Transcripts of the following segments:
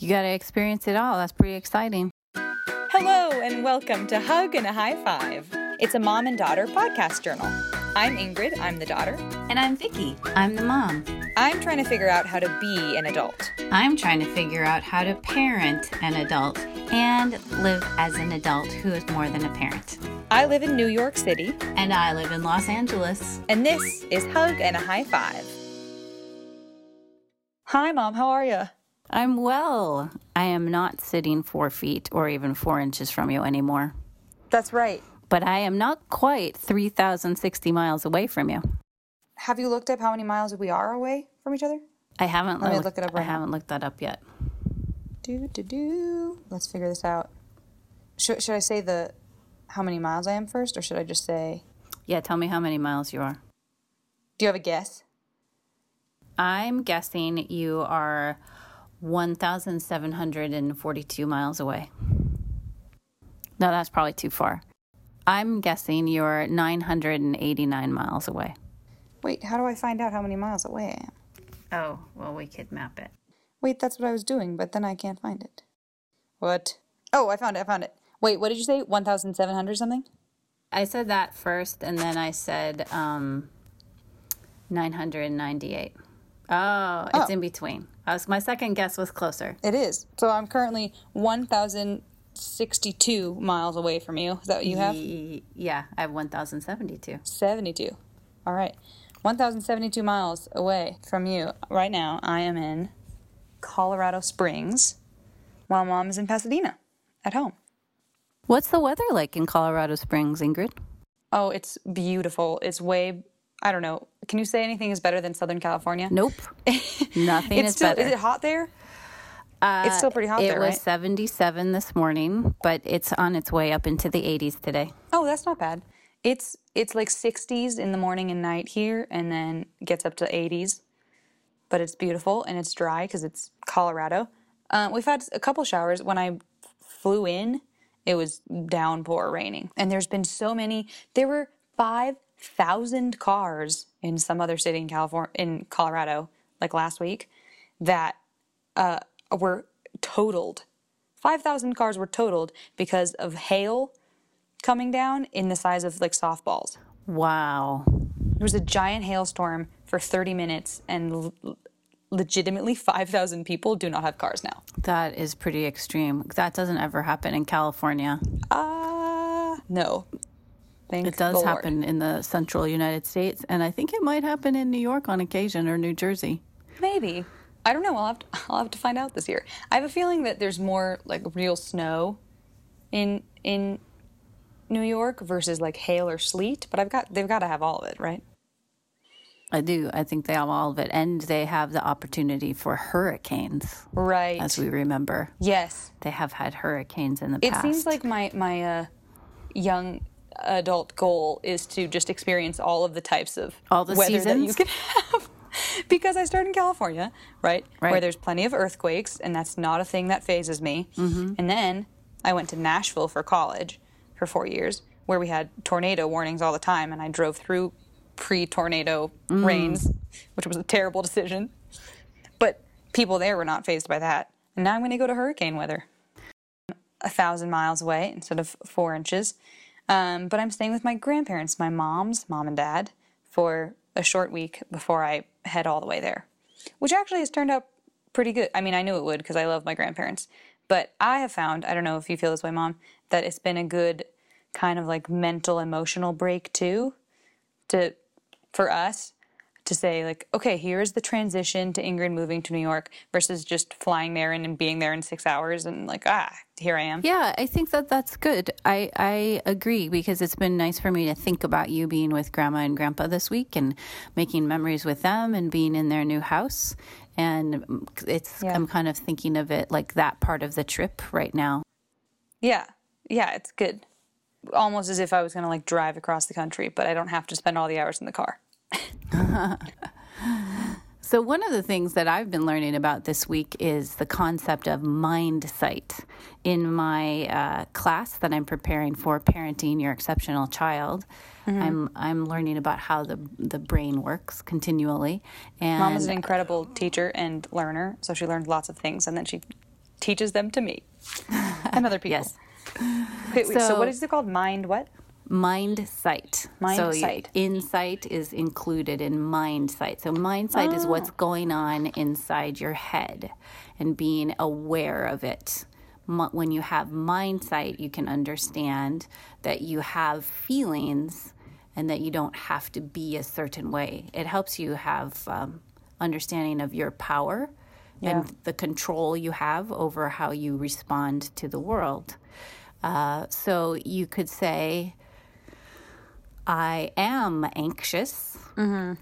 You got to experience it all. That's pretty exciting. Hello, and welcome to Hug and a High Five. It's a mom and daughter podcast journal. I'm Ingrid, I'm the daughter. And I'm Vicky. I'm the mom. I'm trying to figure out how to be an adult. I'm trying to figure out how to parent an adult and live as an adult who is more than a parent. I live in New York City. And I live in Los Angeles. And this is Hug and a High Five. Hi, Mom, how are you? I'm well. I am not sitting four feet or even four inches from you anymore. That's right. But I am not quite 3,060 miles away from you. Have you looked up how many miles we are away from each other? I haven't. Let me looked- look it up right I now. haven't looked that up yet. Do do do. Let's figure this out. Should should I say the how many miles I am first, or should I just say? Yeah, tell me how many miles you are. Do you have a guess? I'm guessing you are 1,742 miles away. No, that's probably too far. I'm guessing you're 989 miles away. Wait, how do I find out how many miles away I am? Oh, well, we could map it. Wait, that's what I was doing, but then I can't find it. What? Oh, I found it. I found it. Wait, what did you say? One thousand seven hundred something? I said that first, and then I said um, 998. Oh, it's Oh. in between. I was, my second guess was closer. It is. So I'm currently one thousand sixty-two miles away from you. Is that what you have? Yeah, I have 1,072. 72. All right. 1,072 miles away from you. Right now, I am in Colorado Springs while mom is in Pasadena at home. What's the weather like in Colorado Springs, Ingrid? Oh, it's beautiful. It's way, I don't know. Can you say anything is better than Southern California? Nope. Nothing It's is still, better. is it hot there? it's still pretty hot it there, It was right? 77 this morning, but it's on its way up into the 80s today. Oh, that's not bad. It's it's like 60s in the morning and night here, and then gets up to 80s. But it's beautiful and it's dry because it's Colorado. Uh, we've had a couple showers. When I flew in, it was downpour raining, and there's been so many. There were five thousand cars in some other city in California, in Colorado, like last week, that uh, were totaled. Five thousand cars were totaled because of hail coming down in the size of like softballs. Wow. There was a giant hailstorm for 30 minutes, and l- legitimately 5,000 people do not have cars now. That is pretty extreme. That doesn't ever happen in California. Ah, no. Thank It does Lord. happen in the central United States, and I think it might happen in New York on occasion or New Jersey. Maybe. I don't know. I'll have, to, I'll have to find out this year. I have a feeling that there's more like real snow in in New York versus like hail or sleet, but I've got they've got to have all of it, right? I do. I think they have all of it, and they have the opportunity for hurricanes, Right. as we remember. yes. They have had hurricanes in the It past. It seems like my my uh, young adult goal is to just experience all of the types of All the weather that you can have. because I started in California, right, where there's plenty of earthquakes, and that's not a thing that fazes me. Mm-hmm. And then I went to Nashville for college for four years, where we had tornado warnings all the time, and I drove through pre-tornado Mm. rains, which was a terrible decision. But people there were not fazed by that. And now I'm going to go to hurricane weather a thousand miles away instead of four inches. Um, but I'm staying with my grandparents, my mom's mom and dad, for a short week before I head all the way there, which actually has turned out pretty good. I mean, I knew it would because I love my grandparents. But I have found, I don't know if you feel this way, mom, that it's been a good kind of like mental, emotional break too, to for us to say like, okay, here's the transition to Ingrid moving to New York versus just flying there and, and being there in six hours and like, ah, here I am. Yeah, I think that that's good. I, I agree because it's been nice for me to think about you being with grandma and grandpa this week and making memories with them and being in their new house. And it's Yeah. I'm kind of thinking of it like that part of the trip right now. Yeah. Yeah, it's good. Almost as if I was going to like drive across the country, but I don't have to spend all the hours in the car. So, one of the things that I've been learning about this week is the concept of mind sight. In my uh, class that I'm preparing for Parenting Your Exceptional Child, I'm, I'm learning about how the, the brain works continually. And Mom is an incredible teacher and learner, so she learned lots of things and then she teaches them to me and other people. Yes. Wait, wait, so, So- what is it called? Mind what? Mind sight. Mind so sight. Insight is included in mind sight. So mind sight is Oh. what's going on inside your head and being aware of it. When you have mind sight, you can understand that you have feelings and that you don't have to be a certain way. It helps you have um, understanding of your power Yeah. and the control you have over how you respond to the world. Uh, so you could say, I am anxious mm-hmm.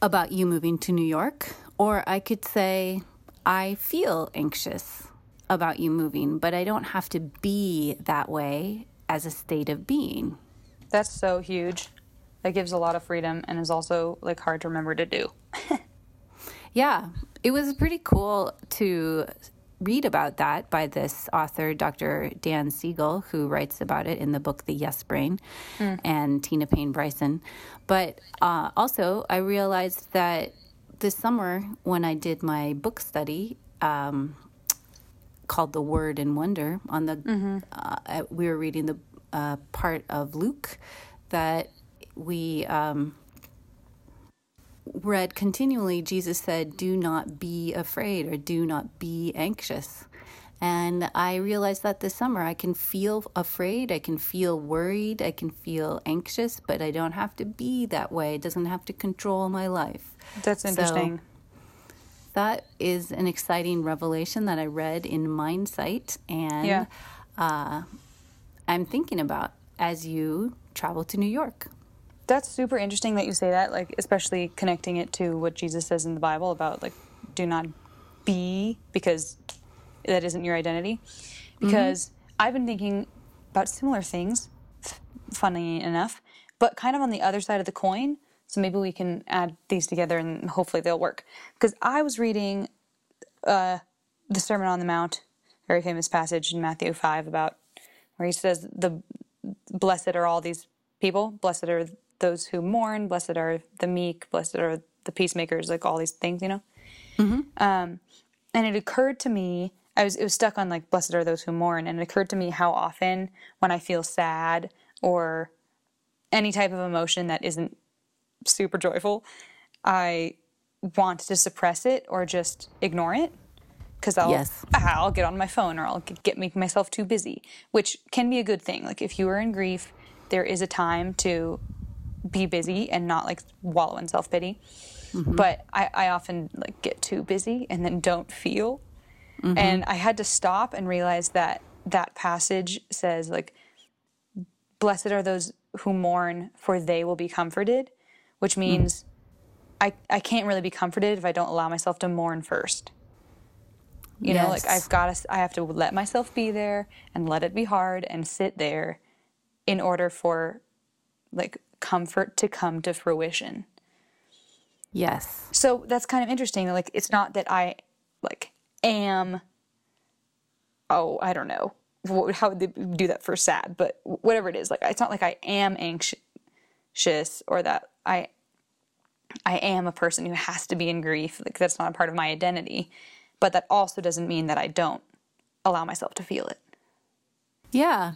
about you moving to New York, or I could say, I feel anxious about you moving, but I don't have to be that way as a state of being. That's so huge. That gives a lot of freedom and is also like hard to remember to do. Yeah, it was pretty cool to read about that by this author, Dr. Dan Siegel, who writes about it in the book The Yes Brain, and Tina Payne Bryson. But uh, also, I realized that this summer when I did my book study, um, called The Word and Wonder, on the uh, we were reading the uh, part of Luke that we um, read continually, Jesus said, Do not be afraid or do not be anxious. And I realized that this summer I can feel afraid, I can feel worried, I can feel anxious, but I don't have to be that way. It doesn't have to control my life. That's So- interesting. That is an exciting revelation that I read in Mindsight. And Yeah. uh, I'm thinking about as you travel to New York. That's super interesting that you say that, like especially connecting it to what Jesus says in the Bible about like do not be because that isn't your identity. Because I've been thinking about similar things, funny enough, but kind of on the other side of the coin. So maybe we can add these together and hopefully they'll work. Because I was reading uh, the Sermon on the Mount, very famous passage in Matthew 5 about where he says the blessed are all these people blessed are those who mourn blessed are the meek blessed are the peacemakers like all these things you know um, and it occurred to me i was it was stuck on like blessed are those who mourn and it occurred to me how often when i feel sad or any type of emotion that isn't super joyful i want to suppress it or just ignore it because I'll Yes. ah, I'll get on my phone or I'll get make myself too busy, which can be a good thing. Like if you are in grief, there is a time to be busy and not like wallow in self pity. Mm-hmm. But I, I often like get too busy and then don't feel. Mm-hmm. And I had to stop and realize that that passage says like, "Blessed are those who mourn, for they will be comforted," which hmm. means I I can't really be comforted if I don't allow myself to mourn first. You know, like I've got to, I have to let myself be there and let it be hard and sit there in order for like comfort to come to fruition. Yes. So that's kind of interesting. Like, it's not that I like am, oh, I don't know how would they do that for sad, but whatever it is, like, it's not like I am anxious or that I, I am a person who has to be in grief. Like, that's not a part of my identity. But that also doesn't mean that I don't allow myself to feel it. Yeah.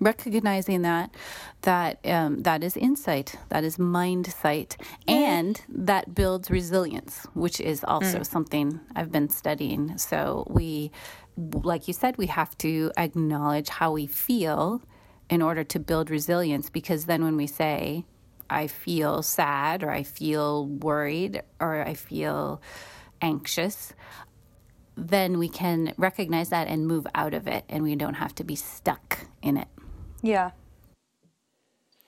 Recognizing that that um, that is insight, that is mind sight, and that builds resilience, which is also something I've been studying. So we, like you said, we have to acknowledge how we feel in order to build resilience. Because then when we say, "I feel sad," or "I feel worried," or "I feel anxious," then we can recognize that and move out of it and we don't have to be stuck in it Yeah.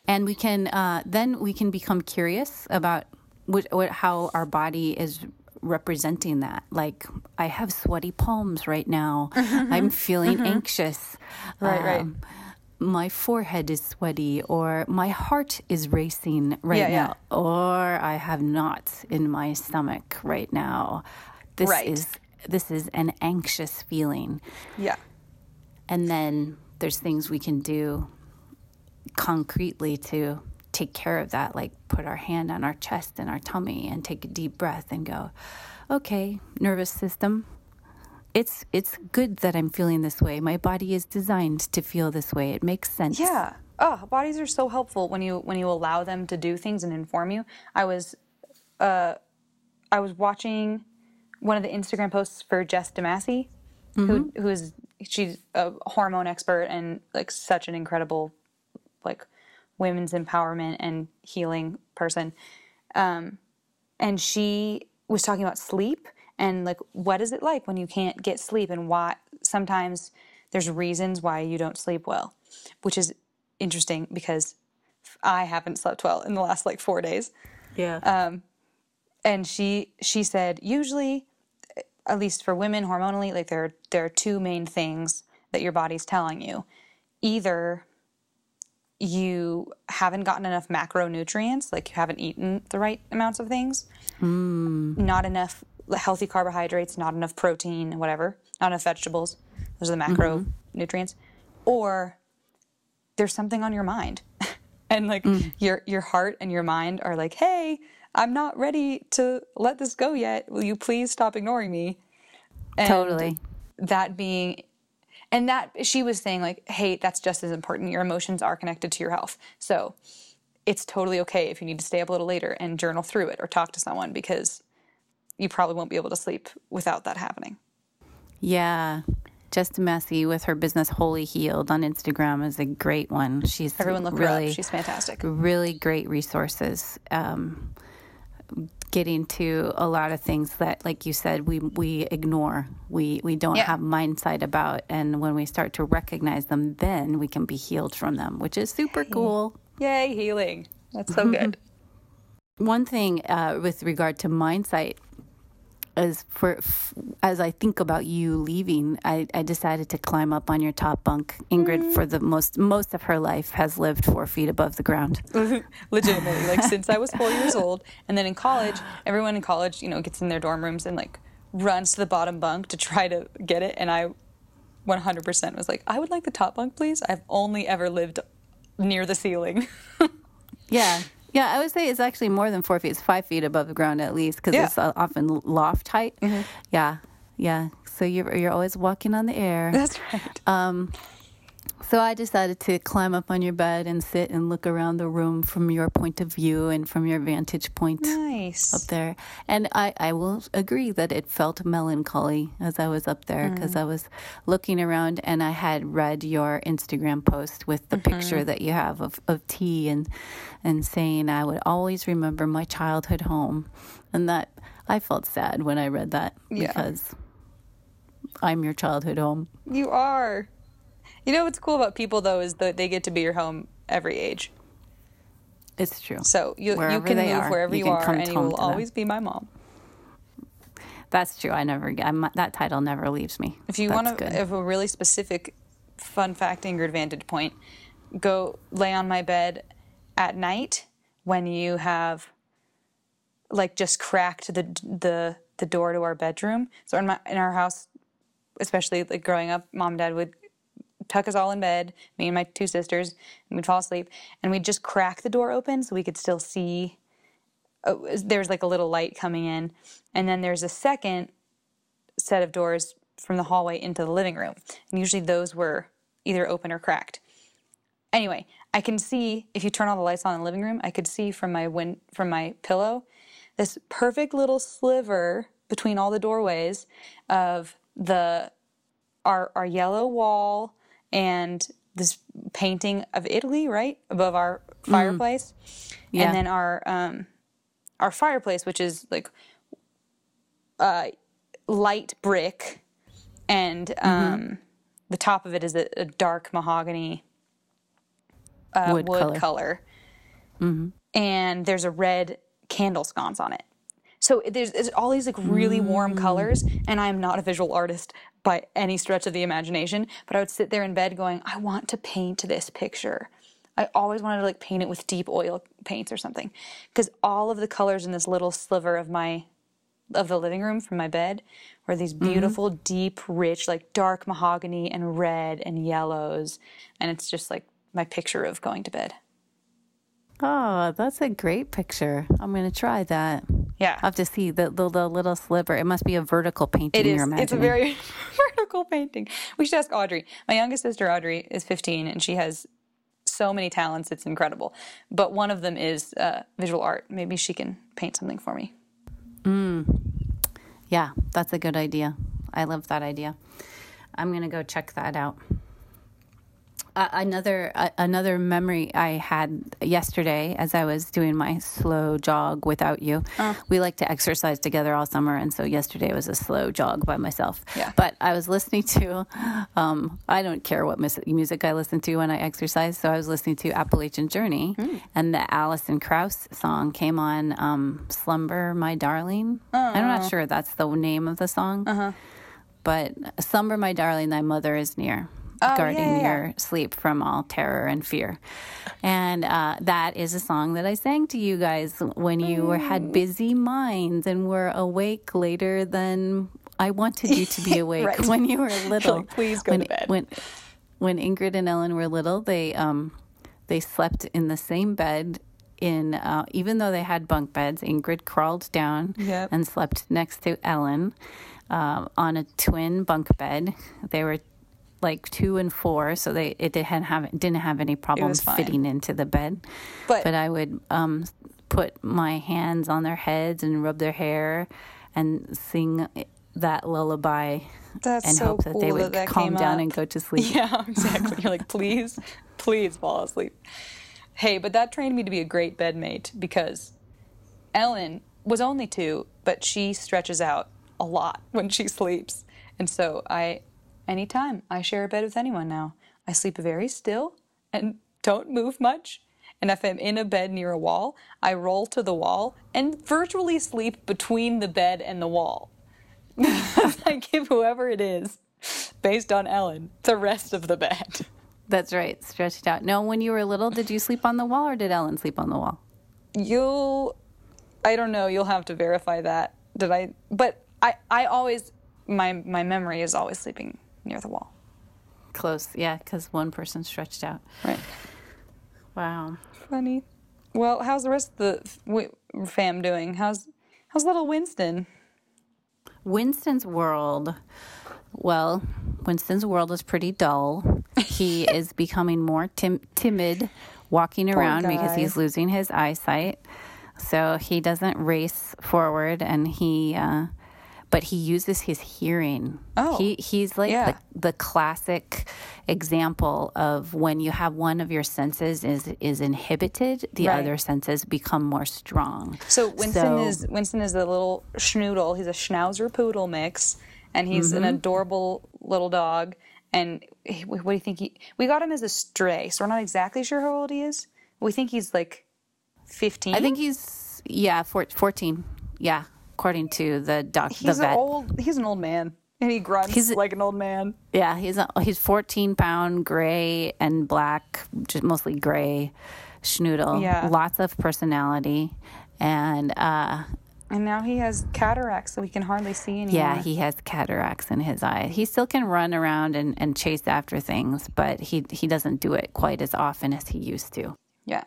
and we can uh, then we can become curious about what, what, how our body is representing that like i have sweaty palms right now i'm feeling anxious Right, right. Um, my forehead is sweaty or my heart is racing right Yeah, yeah. now or i have knots in my stomach right now this Right. is this is an anxious feeling Yeah. and then there's things we can do concretely to take care of that, like put our hand on our chest and our tummy and take a deep breath and go, okay, nervous system, it's it's good that I'm feeling this way. My body is designed to feel this way. It makes sense. Yeah. Oh, bodies are so helpful when you when you allow them to do things and inform you. I was uh I was watching one of the Instagram posts for Jess DeMasi, who who is she's a hormone expert and like such an incredible like women's empowerment and healing person. Um, and she was talking about sleep and like what is it like when you can't get sleep and why sometimes there's reasons why you don't sleep well, which is interesting because I haven't slept well in the last like four days. Yeah. Um, and she she said usually, at least for women hormonally, like there there are two main things that your body's telling you. Either you haven't gotten enough macronutrients, like you haven't eaten the right amounts of things, hmm. not enough healthy carbohydrates, not enough protein, whatever, not enough vegetables. Those are the mm-hmm. macronutrients. Or there's something on your mind. and like mm. your your heart and your mind are like, "Hey, I'm not ready to let this go yet. Will you please stop ignoring me?" And totally. That being and that she was saying like, "Hey, that's just as important. Your emotions are connected to your health." So, it's totally okay if you need to stay up a little later and journal through it or talk to someone because you probably won't be able to sleep without that happening. Yeah. Just Messy with her business Holy Healed on Instagram is a great one. She's Everyone look really. She's fantastic. really great resources. Um, getting to a lot of things that, like you said, we we ignore. We we don't Yeah. have mindsight about, and when we start to recognize them, then we can be healed from them, which is super cool. Yay, healing. That's so good. One thing uh, with regard to mindsight is for f- as I think about you leaving, I, I decided to climb up on your top bunk. Ingrid, for the most most of her life, has lived four feet above the ground. legitimately like since i was four years old and then in college everyone in college you know gets in their dorm rooms and like runs to the bottom bunk to try to get it and i 100% was like i would like the top bunk please i've only ever lived near the ceiling Yeah. Yeah, I would say it's actually more than four feet. It's five feet above the ground at least because Yeah. it's uh, often loft height. Yeah, yeah. So you're you're always walking on the air. that's right So I decided to climb up on your bed and sit and look around the room from your point of view and from your vantage point nice up there. And I, I will agree that it felt melancholy as I was up there because mm. I was looking around and I had read your Instagram post with the mm-hmm. picture that you have of, of tea and and saying I would always remember my childhood home. And that I felt sad when I read that Yeah. because I'm your childhood home. you are you know what's cool about people though is that they get to be your home every age It's true. so you, you can move are, wherever you you, are and you will to them. always be my mom That's true. I never I'm, that title never leaves me. If you want to have a really specific fun fact Ingrid vantage point, go lay on my bed at night when you have like just cracked the the the door to our bedroom. So in my in our house, especially like growing up, mom and dad would tuck us all in bed, me and my two sisters, and we'd fall asleep, and we'd just crack the door open so we could still see. Uh, there's like a little light coming in, and then there's a second set of doors from the hallway into the living room. And usually those were either open or cracked. Anyway, I can see if you turn all the lights on in the living room, I could see from my win- from my pillow this perfect little sliver between all the doorways of the our our yellow wall and this painting of Italy right above our fireplace. Yeah. And then our um our fireplace which is like uh light brick and um the top of it is a, a dark mahogany uh, Wood wood, color. color, and there's a red candle sconce on it. So there's, there's all these like really warm colors, mm. and I'm not a visual artist by any stretch of the imagination. But I would sit there in bed going, I want to paint this picture. I always wanted to like paint it with deep oil paints or something, because all of the colors in this little sliver of my of the living room from my bed were these mm-hmm. beautiful, deep, rich, like dark mahogany and red and yellows, and it's just like my picture of going to bed. Oh, that's a great picture. I'm going to try that. Yeah. I'll have to see the, the, the little sliver. It must be a vertical painting. It you're It's a very vertical painting. We should ask Audrey. My youngest sister, Audrey, is 15, and she has so many talents. It's incredible. But one of them is uh, visual art. Maybe she can paint something for me. Yeah, that's a good idea. I love that idea. I'm gonna go check that out. Uh, another uh, another memory I had yesterday as I was doing my slow jog without you. We like to exercise together all summer, and so yesterday was a slow jog by myself. Yeah. But I was listening to, um, I don't care what mus- music I listen to when I exercise, so I was listening to Appalachian Journey, and the Alison Krauss song came on, um, "Slumber, My Darling." I'm not sure that's the name of the song, Uh-huh. but "Slumber, My Darling, Thy Mother is near." Guarding yeah, yeah. your sleep from all terror and fear. And uh, that is a song that I sang to you guys when you were, had busy minds and were awake later than I wanted you to be awake Right. when you were little. Like, "Please go when, to bed." When, when Ingrid and Ellen were little, they um, they slept in the same bed. In uh, even though they had bunk beds, Ingrid crawled down Yep. and slept next to Ellen um, on a twin bunk bed. They were like two and four, so they it didn't have didn't have any problems fitting into the bed. But- but I would um, put my hands on their heads and rub their hair and sing that lullaby That's and so hope that cool they would that calm down up. and go to sleep. Yeah, exactly. You're like, please, please fall asleep. Hey, but that trained me to be a great bedmate because Ellen was only two, but she stretches out a lot when she sleeps. And so I, anytime I share a bed with anyone now, I sleep very still and don't move much. And if I'm in a bed near a wall, I roll to the wall and virtually sleep between the bed and the wall. I give whoever it is, based on Ellen, the rest of the bed. That's right, stretched out. No, when you were little, did you sleep on the wall or did Ellen sleep on the wall? You'll, I don't know. You'll have to verify that. Did I? But I, I always, my my memory is always sleeping near the wall. Close, yeah, because one person stretched out. Right. Wow. Funny. Well, how's the rest of the fam doing? How's how's little Winston? Winston's world. Well, Winston's world is pretty dull. He is becoming more tim- timid walking around because he's losing his eyesight. So he doesn't race forward and he uh but he uses his hearing. Oh, he he's like yeah. the, the classic example of when you have one of your senses is is inhibited, the Right. other senses become more strong. So Winston So- is Winston is a little schnoodle. He's a schnauzer poodle mix, and he's an mm-hmm. adorable little dog. And he- what do you think? He we got him as a stray, so we're not exactly sure how old he is. We think he's like fifteen. I think he's yeah, four, 14. Yeah, according to the doc, the he's an vet. old. He's an old man, and he grunts He's- like an old man. yeah, he's a, he's 14 pound gray and black, just mostly gray schnoodle. Yeah. lots of personality, and uh, And now he has cataracts, so he can hardly see anymore. yeah, he has cataracts in his eye. He still can run around and, and chase after things, but he he doesn't do it quite as often as he used to. Yeah.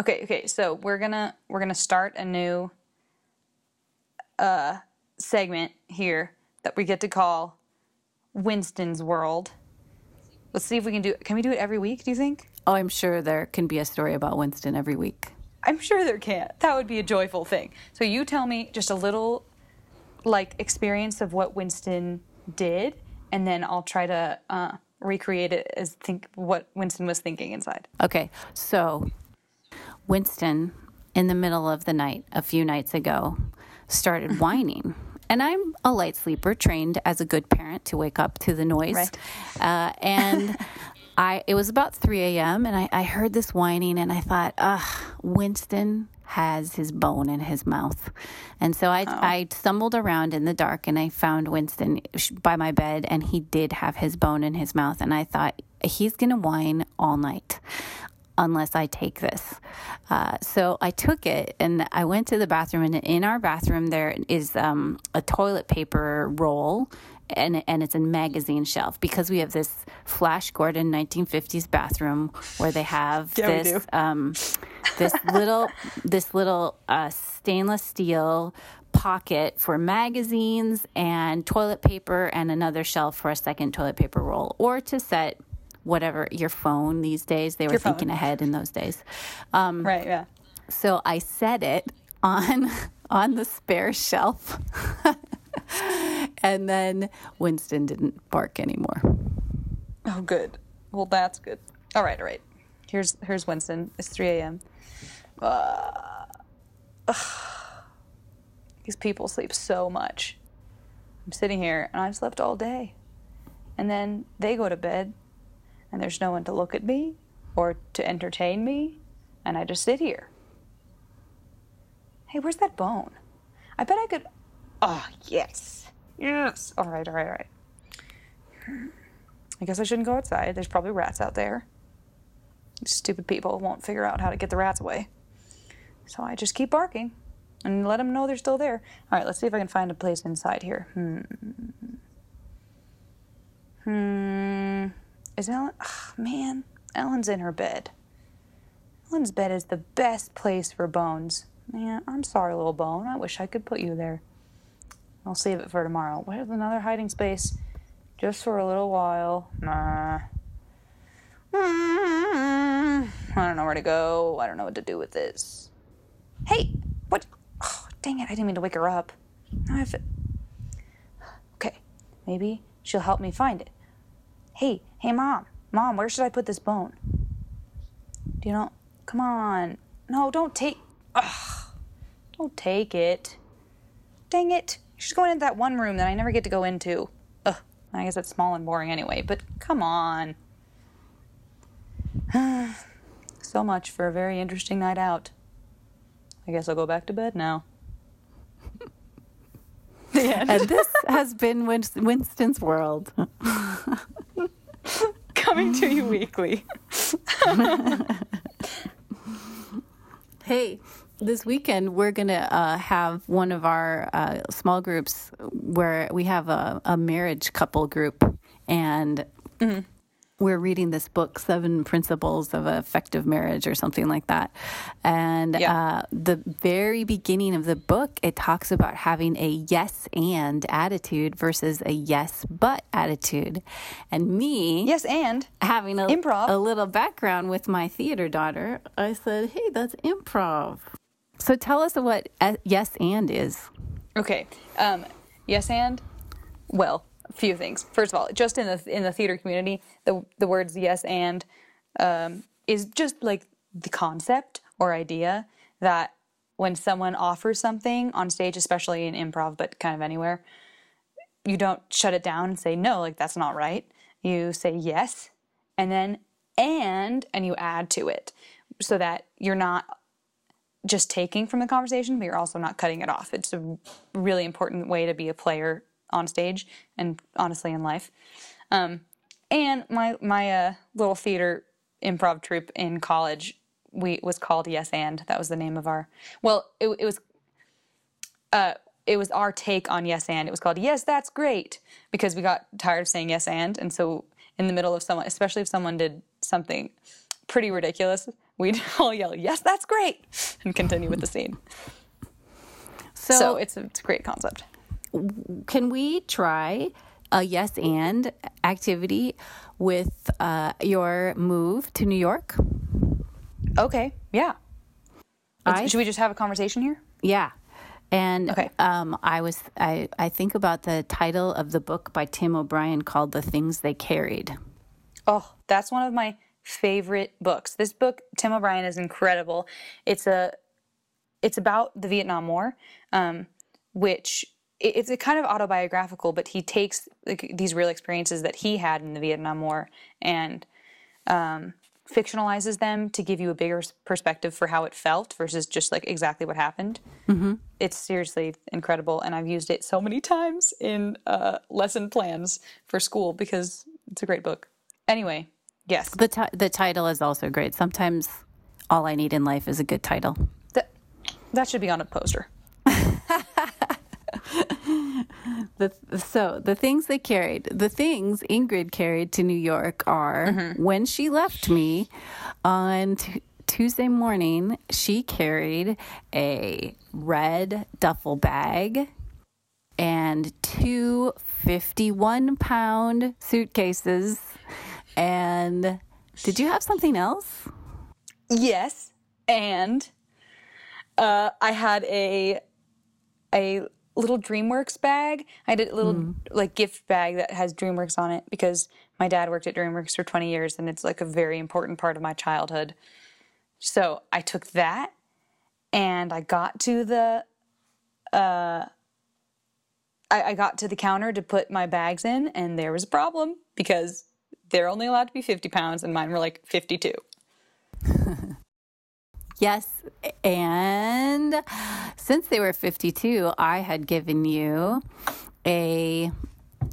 Okay, okay. So we're gonna we're gonna start a new uh segment here that we get to call Winston's World. Let's see if we can do it can we do it every week, do you think? Oh, I'm sure there can be a story about Winston every week. I'm sure there can. That would be a joyful thing. So you tell me just a little like experience of what Winston did, and then I'll try to uh, recreate it as think what Winston was thinking inside. Okay, so Winston, in the middle of the night, a few nights ago, started whining. And I'm a light sleeper, trained as a good parent to wake up to the noise. Right. Uh, and I, it was about 3 a.m. and I, I heard this whining, and I thought, ugh, Winston has his bone in his mouth. And so I, I stumbled around in the dark and I found Winston by my bed, and he did have his bone in his mouth. And I thought, he's going to whine all night unless I take this. Uh, so I took it and I went to the bathroom. And in our bathroom, there is um, a toilet paper roll. And, and it's a magazine shelf because we have this Flash Gordon 1950s bathroom where they have Yeah, this um, this little this little uh, stainless steel pocket for magazines and toilet paper and another shelf for a second toilet paper roll or to set whatever your phone these days they were Your phone. thinking ahead in those days um, Right, yeah. so i set it on on the spare shelf and then winston didn't bark anymore Oh, good. Well, that's good. All right, all right. Here's here's Winston. It's 3 a.m. Uh, these people sleep so much. I'm sitting here and I've slept all day. And then they go to bed and there's no one to look at me or to entertain me. And I just sit here. Hey, where's that bone? I bet I could. Oh, yes. Yes. All right, all right, all right. I guess I shouldn't go outside. There's probably rats out there. Stupid people won't figure out how to get the rats away. So I just keep barking and let them know they're still there. All right, let's see if I can find a place inside here. Hmm. Hmm. Is Ellen? Oh, man, Ellen's in her bed. Ellen's bed is the best place for bones. Man, I'm sorry, little bone. I wish I could put you there. I'll save it for tomorrow. Where's another hiding space? Just for a little while. Nah. Mm, I don't know where to go. I don't know what to do with this. Hey, what? Oh, dang it! I didn't mean to wake her up. I have. Okay, maybe she'll help me find it. Hey, hey, mom, mom, where should I put this bone? Do you know? Come on. No, don't take. Ugh, don't take it. Dang it! She's going into that one room that I never get to go into. Ugh, I guess it's small and boring anyway. But come on. so much for a very interesting night out. I guess I'll go back to bed now. And this has been Win- winston's world. Coming to you weekly. Hey, this weekend we're going to uh, have one of our uh, small groups where we have a, a marriage couple group, and we're reading this book, Seven Principles of Effective Marriage, or something like that. And Yeah. uh, the very beginning of the book, it talks about having a yes and attitude versus a yes but attitude. And me, Yes, and having a, Improv. a little background with my theater daughter, I said, hey, that's improv. So tell us what uh, yes and is. Okay. Um, yes, and well, few things. First of all, just in the in the theater community, the the words yes and um, is just like the concept or idea that when someone offers something on stage, especially in improv, but kind of anywhere, you don't shut it down and say no, like that's not right. You say yes, and then and and you add to it so that you're not just taking from the conversation, but you're also not cutting it off. It's a really important way to be a player on stage and honestly in life. Um, and my my uh, little theater improv troupe in college, we was called Yes and. That was the name of our. Well, it, it was. Uh, it was our take on yes and. It was called yes, that's great because we got tired of saying yes and, and so in the middle of someone, especially if someone did something pretty ridiculous, we'd all yell yes, that's great, and continue with the scene. So, So it's a, it's a great concept. Can we try a yes and activity with uh, your move to New York? Okay, yeah. I- should we just have a conversation here? Yeah. And Okay. um, I was I, I think about the title of the book by Tim O'Brien called The Things They Carried. Oh, that's one of my favorite books. This book, Tim O'Brien, is incredible. It's a, it's about the Vietnam War, um, which it's a kind of autobiographical, but he takes like, these real experiences that he had in the Vietnam War and um, fictionalizes them to give you a bigger perspective for how it felt versus just like exactly what happened. It's seriously incredible, and I've used it so many times in uh, lesson plans for school because it's a great book. Anyway, yes, The ti- the title is also great. Sometimes all I need in life is a good title. that that should be on a poster. The, so the things they carried, the things Ingrid carried to New York are when she left me on t- Tuesday morning, she carried a red duffel bag and two 51 pound suitcases. And did you have something else? Yes, and uh, I had a a little DreamWorks bag. I had a little like gift bag that has DreamWorks on it because my dad worked at DreamWorks for 20 years and it's like a very important part of my childhood. So I took that and I got to the uh I, I got to the counter to put my bags in and there was a problem because they're only allowed to be 50 pounds and mine were like 52. Yes. And since they were 52, I had given you a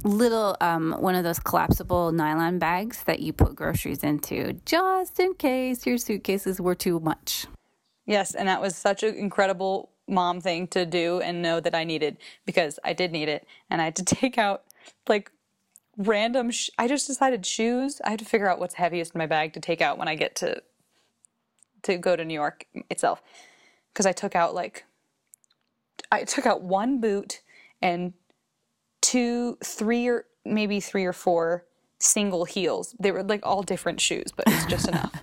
little um, one of those collapsible nylon bags that you put groceries into just in case your suitcases were too much. Yes, and that was such an incredible mom thing to do and know that I needed because I did need it. And I had to take out like random, sh- I just decided shoes. I had to figure out what's heaviest in my bag to take out when I get to to go to New York itself. Because I took out like, I took out one boot and two, three or maybe three or four single heels. They were like all different shoes, but it's just enough.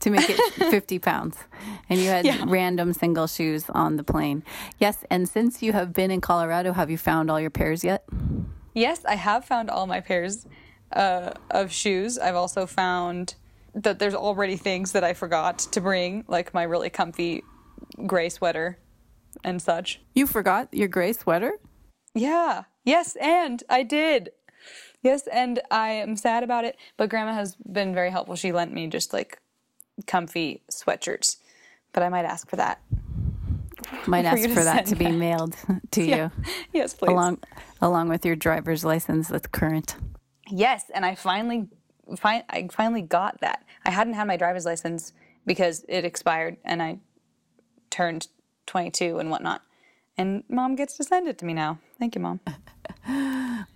to make it 50 pounds. And you had Yeah. random single shoes on the plane. Yes. And since you have been in Colorado, have you found all your pairs yet? Yes, I have found all my pairs uh, of shoes. I've also found that there's already things that I forgot to bring, like my really comfy gray sweater and such. You forgot your gray sweater? Yeah. Yes, and I did. Yes, and I am sad about it, but grandma has been very helpful. She lent me just like comfy sweatshirts, but I might ask for that. Might ask for that to be back. mailed to Yeah. you Yes, please. along along with your driver's license that's current. Yes, and I finally, fi- I finally got that. I hadn't had my driver's license because it expired, and I turned 22 and whatnot. And mom gets to send it to me now. Thank you, mom.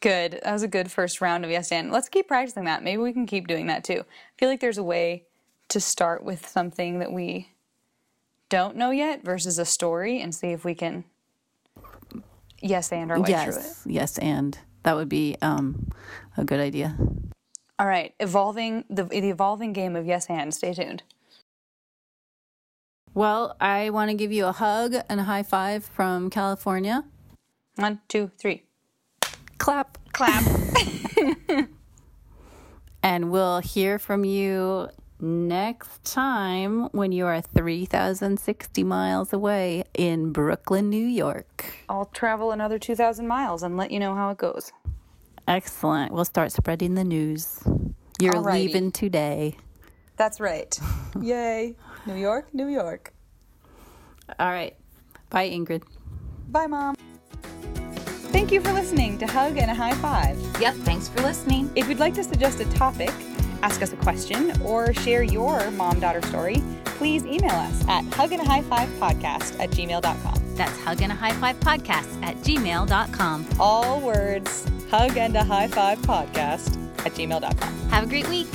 good. That was a good first round of yes and. Let's keep practicing that. Maybe we can keep doing that too. I feel like there's a way to start with something that we don't know yet versus a story and see if we can yes and our way through it. yes, yes, and that would be um, a good idea. All right, evolving the the evolving game of yes and. Stay tuned. Well, I want to give you a hug and a high five from California. One, two, three. Clap. Clap. And we'll hear from you next time when you are 3,060 miles away in Brooklyn, New York. I'll travel another two thousand miles and let you know how it goes. Excellent. We'll start spreading the news. You're Alrighty. leaving today. That's right. Yay, New York, New York. All right. Bye, Ingrid. Bye, mom. Thank you for listening to Hug and a High Five. Yep. Thanks for listening. If you'd like to suggest a topic, ask us a question, or share your mom daughter story, please email us at hugandahighfivepodcast at gmail.com. That's Hug and a High Five Podcast at gmail.com. All words, hug and a high five podcast at gmail.com. Have a great week.